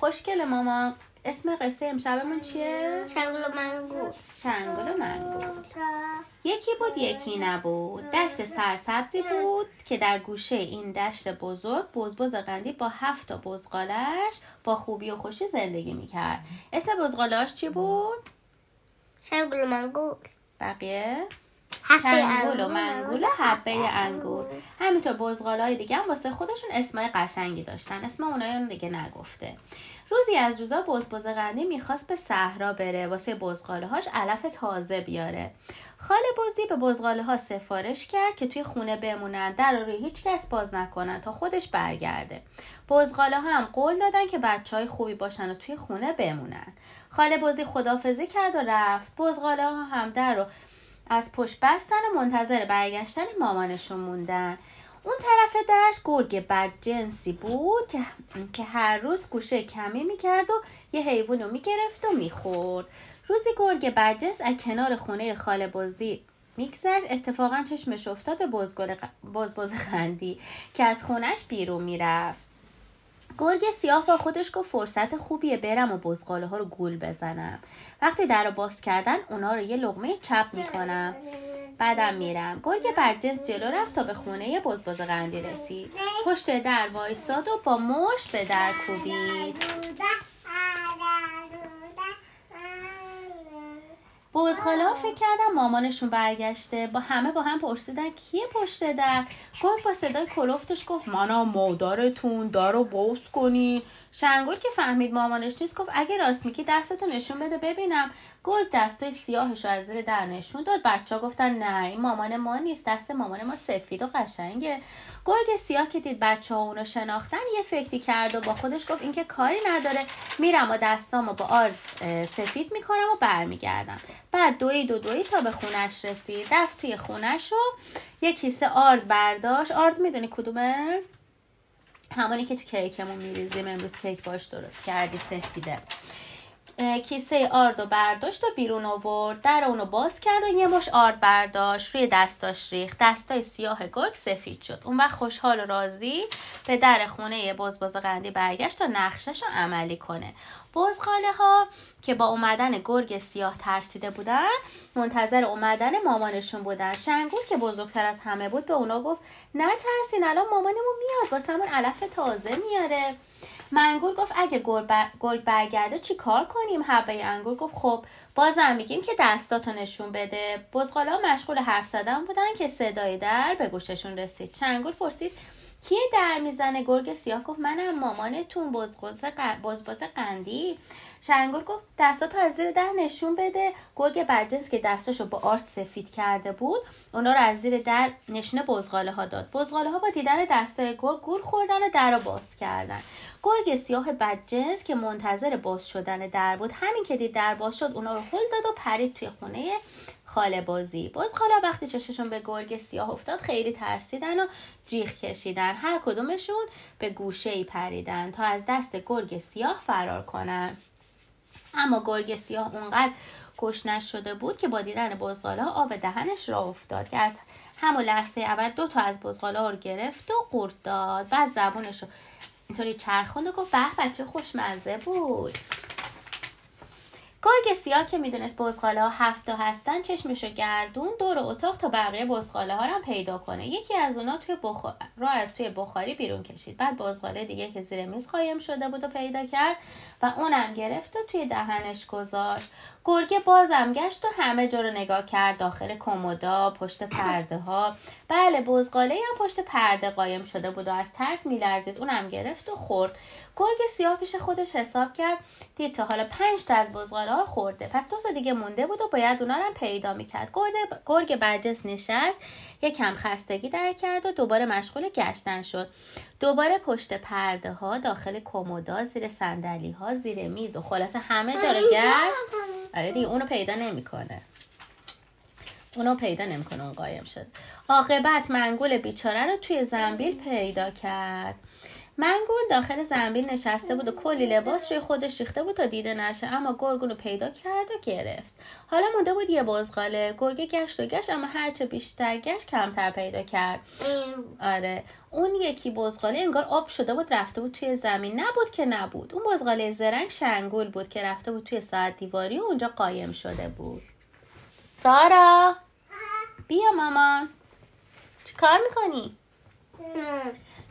خوشگل ماما. اسم قصه امشبمون چیه؟ شنگل و منگول. شنگل و منگول. یکی بود یکی نبود. دشت سرسبزی بود که در گوشه این دشت بزرگ بزبز قندی با هفت تا بزغالش با خوبی و خوشی زندگی می‌کرد. اسم بزغالاش چی بود؟ شنگل و منگول. بقیه؟ حقه شنگول و. منگول و حبه انگور. همینطور بزغال های دیگه هم واسه خودشون اسمای قشنگی داشتن. اسم اونایی رو دیگه نگفته. روزی از روزا بزبز قندی می‌خواست به صحرا بره. واسه بزغاله هاش علف تازه بیاره. خاله بزی به بزغاله ها سفارش کرد که توی خونه بمونن. در رو روی هیچ کس باز نکنن تا خودش برگرده. بزغاله ها هم قول دادن که بچه های خوبی باشن و توی خونه بمونن. خاله بزی خدافزی کرد و رفت. بزغاله ها هم در رو از پشت بستن و منتظر برگشتن مامانشون موندن. اون طرف دشت گرگ بد جنسی بود که, که هر روز گوشه کمی می‌کرد و یه حیوان رو می‌گرفت و می‌خورد. روزی گرگ بدجنس از کنار خونه خاله بزی میگذشت. اتفاقا چشمش افتاد به بزبز خندی که از خونش بیرون می‌رفت. گرگ سیاه با خودش گفت فرصت خوبیه برم و بزغاله ها رو گول بزنم. وقتی در رو باز کردن اونا رو یه لغمه چپ می‌کنم. بعدم میرم. گرگ بدجنس جلو رفت تا به خونه بزبز قندی رسید. پشت در وایساد و با مشت به در کوبید. بزغاله ها فکر کردن مامانشون برگشته. با همه با هم پرسیدن کیه پشت در؟ گرگ با صدای کلفتش گفت منم مادرتون در رو باز کنین. شنگول که فهمید مامانش نیست گفت اگه راست میگی دستتو نشون بده ببینم. گرگ دستای سیاهش رو از زیر در نشون داد. بچه ها گفتن نه این مامان ما نیست دست مامان ما سفید و قشنگه. گرگ سیاه که دید بچه ها اونو شناختن یه فکری کرد و با خودش گفت اینکه کاری نداره. میرم و دستامو با آرد سفید می‌کنم و برمیگردم. بعد دوی دو دوی تا به خونش رسید. رفت توی خونش و یه کیسه آرد برداشت. آرد می‌دونی کدومه؟ همونی که تو کیکمون میریزیم. امروز کیک باش درست کردی سفیده. کیسه آرد و برداشت و بیرون آورد. در اونو باز کرد و یه مش آرد برداشت. روی دستاش ریخت. دستای سیاه گرگ سفید شد. اون وقت خوشحال و راضی به در خونه بزبز قندی برگشت تا نقشش رو عملی کنه. بزغاله ها که با اومدن گرگ سیاه ترسیده بودن منتظر اومدن مامانشون بودن. شنگول که بزرگتر از همه بود به اونا گفت نترسین الان مامانمون میاد. واسمون علف تازه میاره. منگول گفت اگه گرگ بر- گرگ برگرده چی کار کنیم؟ حبه انگور گفت خب بازم میگیم که دستاتو نشون بده. بزغاله ها مشغول حرف زدن بودن که صدای در به گوششون رسید. شنگول پرسید کیه در می‌زنه؟ گرگ سیاه گفت منم مامانتون بزبز قندی؟ شنگول گفت دستاتو از زیر در نشون بده. گرگ بدجنس که دستاشو با آرد سفید کرده بود اونا رو از زیر در نشون بزغاله ها داد. بزغاله ها با دیدن دستای گرگ گول خوردن و در رو باز کردن. گرگ سیاه بدجنس که منتظر باز شدن در بود همین که دید در باز شد اونا رو هل داد و پرید توی خونه خاله بازی. بزغالا وقتی چششون به گرگ سیاه افتاد خیلی ترسیدن و جیغ کشیدن. هر کدومشون به گوشه ای پریدن تا از دست گرگ سیاه فرار کنن. اما گرگ سیاه اونقدر گشنش شده بود که با دیدن بزغاله ها آب دهنش را افتاد که از همون لحظه اول دو تا از بزغاله ها رو گرفت و قورت داد. بعد زبونش رو اینطوری چرخوند و گفت به بچه خوشمزه بود. گرگ سیاه که می‌دونست بزغاله ها هفت تا هستن چشمشو گردون دور اتاق تا بقیه بزغاله ها رو پیدا کنه. یکی از اونا توی بخار... را از توی بخاری بیرون کشید. بعد بزغاله دیگه که زیر میز قایم شده بود و پیدا کرد و اونم گرفت و توی دهنش گذاشت. گرگه بازم گشت و همه جا رو نگاه کرد. داخل کمودا پشت پرده ها بله بزغاله هم پشت پرده قایم شده بود و از ترس میلرزید. اونم گرفت و خورد. گرگ سیاه پیش خودش حساب کرد. دید تا حالا پنج تا از بزغاله ها خورده. پس دو تا دیگه مونده بود و باید اونا رو پیدا می‌کرد. گرگ گرگ برجس نشست یکم خستگی در کرد و دوباره مشغول گشتن شد. دوباره پشت پرده ها داخل کمودا زیر صندلی ها زیر میز و خلاصه همه جا رو گشت. آره دیگه اونو پیدا نمی‌کنه. اونو پیدا نمی‌کنه اون قایم شد. عاقبت منگول بیچاره رو توی زنبیل پیدا کرد. منگول داخل زنبیل نشسته بود و کلی لباس روی خودش ریخته بود تا دیده نشه اما گرگونو پیدا کرد و گرفت. حالا مونده بود یه بزغاله. گرگه گشت و گشت اما هرچه بیشتر گشت کمتر پیدا کرد. آره. اون یکی بزغاله انگار آب شده بود رفته بود توی زمین. نبود که نبود. اون بزغاله زرنگ شنگول بود که رفته بود توی ساعت دیواری و اونجا قایم شده بود. سارا! بیا مامان. چی کار می‌کنی؟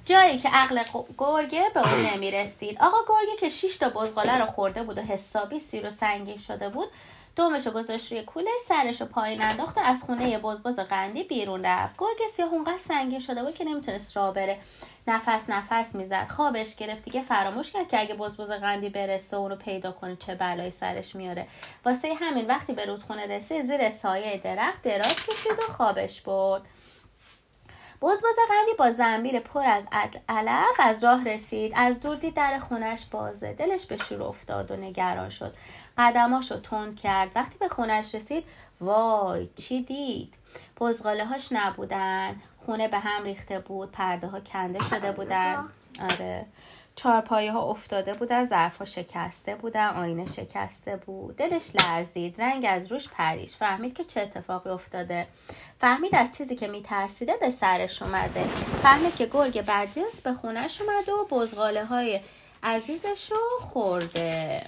جایی که عقل گرگه به اون نمی‌رسید. آقا گرگه که شش تا بزغاله رو خورده بود و حسابی سیر و سنگین شده بود دومش رو گذاشت روی کوله سرش رو پایین انداخت و از خونه بزبز قندی بیرون رفت. گرگ سیاه اونقدر سنگین شده بود که نمی‌تونست راه بره. نفس نفس می‌زد. خوابش گرفت. دیگه فراموش کرد که اگه بزبز قندی برسه و اونو پیدا کنه چه بلایی سرش میاره. واسه همین وقتی به رودخونه رسید زیر سایه درخت دراز کشید و خوابش برد. بزبز قندی با زنبیل پر از علف از راه رسید. از دور دید در خونش بازه. دلش به شور افتاد و نگران شد. قدماشو تند کرد. وقتی به خونش رسید وای چی دید؟ بزغاله هاش نبودن. خونه به هم ریخته بود. پرده ها کنده شده بودن. آره. چارپایه ها افتاده بودن ظرف شکسته بودن آینه شکسته بود. دلش لرزید رنگ از روش پریش. فهمید که چه اتفاقی افتاده. فهمید از چیزی که میترسیده به سرش اومده. فهمید که گرگ بدجنس به خونش اومده و بزغاله های عزیزش رو خورده.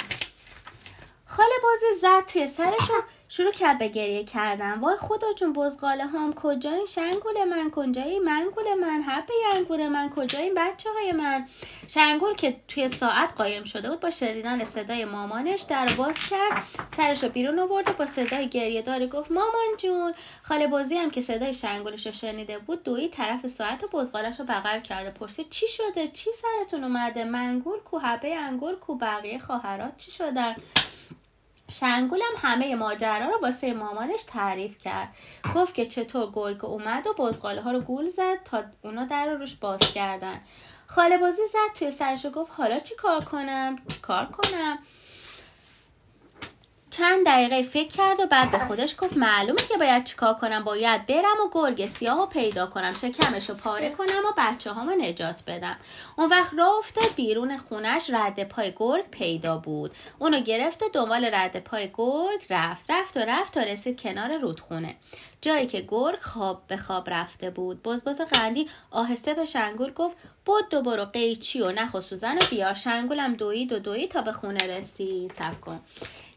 خاله بازی زد توی سرش و شروع کرد به گریه کردن. وای خدا جون بزغاله هم کجایی؟ شنگول من. کجایی؟ منگول من. حبه ینگول من. کجایی بچه های من؟ شنگول که توی ساعت قایم شده بود با شدیدن صدای مامانش در باز کرد. سرش رو بیرون آورد با صدای گریه داری گفت مامان جون. خاله بازی هم که صدای شنگولش رو شنیده بود دوی طرف ساعت و بزغالش رو بغل کرده پرسید چی شده؟ چی سرتون اومده؟ منگول کو؟ حبه انگور کو؟ بقیه خواهرات چی شدن؟ شنگولم همه ماجرا رو واسه مامانش تعریف کرد. گفت که چطور گرگ اومد و بزغاله ها رو گول زد تا اونا در رو روش باز کردن. خاله بازی زد توی سرش و گفت حالا چی کار کنم؟ چی کار کنم؟ چند دقیقه فکر کرد و بعد به خودش گفت معلومه که باید چیکار کنم؟ باید برم و گرگ سیاه رو پیدا کنم شکمش رو پاره کنم و بچه هامو نجات بدم. اون وقت راه افتاد بیرون خونش رد پای گرگ پیدا بود. اونو گرفت و دنبال رد پای گرگ رفت. رفت و رفت تا رسید کنار رودخونه. جایی که گرگ خواب به خواب رفته بود. بزبز قندی آهسته به شنگول گفت بود دو برو قیچی و نخ و سوزن و بیار. شنگولم دوید و دوید تا به خونه رسید. سب کن.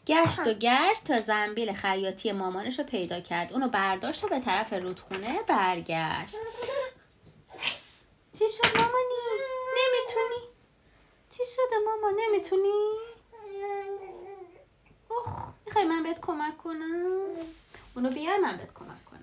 گشت و گشت تا زنبیل خیاطی مامانش رو پیدا کرد اونو برداشت و به طرف رودخونه برگشت چی شد مامانی؟ نمی‌تونی؟ چی شده ماما نمی‌تونی؟ اوخ می‌خوای من بهت کمک کنم؟ اونو بیار من بهت کمک کنم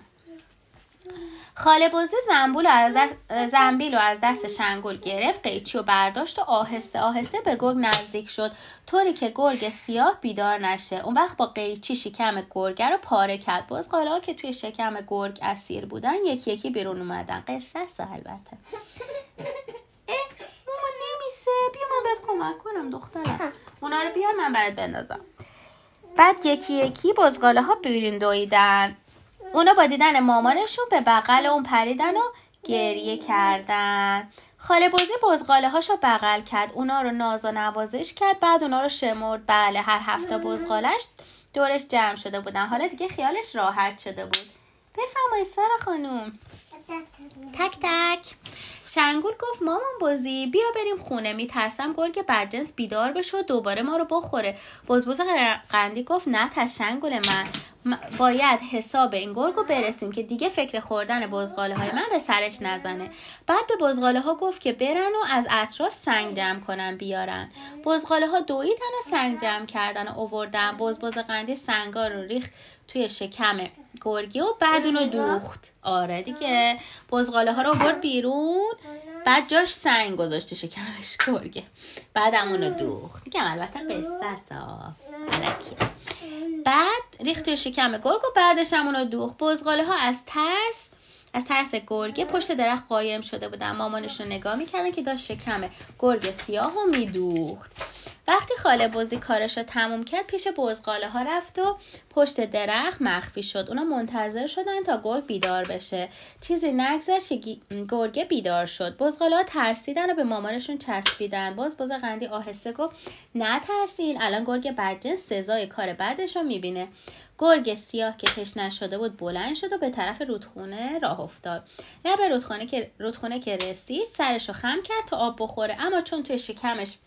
خاله بازه زنبول از دست زنبیل و از دست شنگول گرفت قیچی و برداشت و آهسته آهسته به گرگ نزدیک شد. طوری که گرگ سیاه بیدار نشه. اون وقت با قیچی شکم گرگ رو پاره کرد. باز ها که توی شکم گرگ اسیر بودن یکی یکی بیرون اومدن. قصه است البته. ماما نمیسه. بیا من بهت کمک کنم دخترم. اونا رو بیار من برات بندازم. بعد یکی یکی بزغاله ها بیرون دویدن. اونا با دیدن مامانشون به بغل اون پریدن و گریه کردن. خاله بازی بزغاله هاشو بغل کرد. اونا رو ناز و نوازش کرد. بعد اونا رو شمرد. بله هر هفته بزغالش دورش جمع شده بودن. حالا دیگه خیالش راحت شده بود. بفرمایید سارا خانوم تک تک. شنگول گفت مامان بازی بیا بریم خونه. میترسم گرگ بدجنس بیدار بشه و دوباره ما رو بخوره. بزبز قندی گفت نه تش شنگول من. باید حساب این گرگ رو برسیم که دیگه فکر خوردن بزغاله های من به سرش نزنه. بعد به بزغاله ها گفت که برن و از اطراف سنگ جمع کنن بیارن. بزغاله ها دویدن و سنگ جمع کردن و اووردن بزبز قندی سنگا رو ریخ توی شکم گرگی و بعد اونو دوخت. آره دیگه. بزغاله ها رو برد بیرون. بعد جاش سنگ گذاشته شکمش گرگه. بعد اونو دوخت. میگم البته قصه است. بعد ریخت توی شکم گرگ و بعدش هم اونو دوخت. بزغاله ها از ترس از ترس گرگه پشت درخت قایم شده بودن. مامانش رو نگاه می‌کردن که داشت شکم گرگ سیاه رو میدوخت. وقتی خاله بزی کارش رو تموم کرد پیش بزغاله ها رفت و پشت درخت مخفی شد. اونا منتظر شدن تا گرگ بیدار بشه. چیزی نگذشت که گی- گرگه بیدار شد. بزغاله ها ترسیدن و به مامانشون چسبیدن. باز باز قندی آهسته گفت نترسین الان گرگ بدجنس سزای کار بعدش رو می‌بینه. گرگ سیاه که تشنه شده بود بلند شد و به طرف رودخونه راه افتاد. لب رودخانه که رودخونه که رسید سرش رو خم کرد تا آب بخوره. اما چون توی شکمش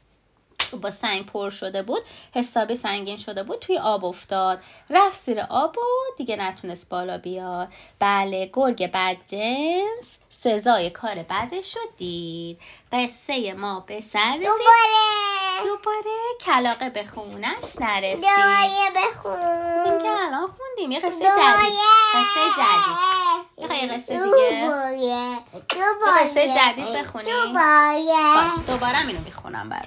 با سنگ پر شده بود حسابی سنگین شده بود توی آب افتاد. رفت زیر آب و دیگه نتونست بالا بیاد. بله گرگ بدجنس سزای کار بعدش رو دید. قصه ما به سر رسید. دوباره کلاقه به خونش نرسید. دوباره این بخون که الان خوندیم یه قصه جدید. قصه جدید. می‌خوای یه قصه دیگه؟ دوباره. قصه جدید بخونی دوباره. باش دوباره اینو می‌خونم برات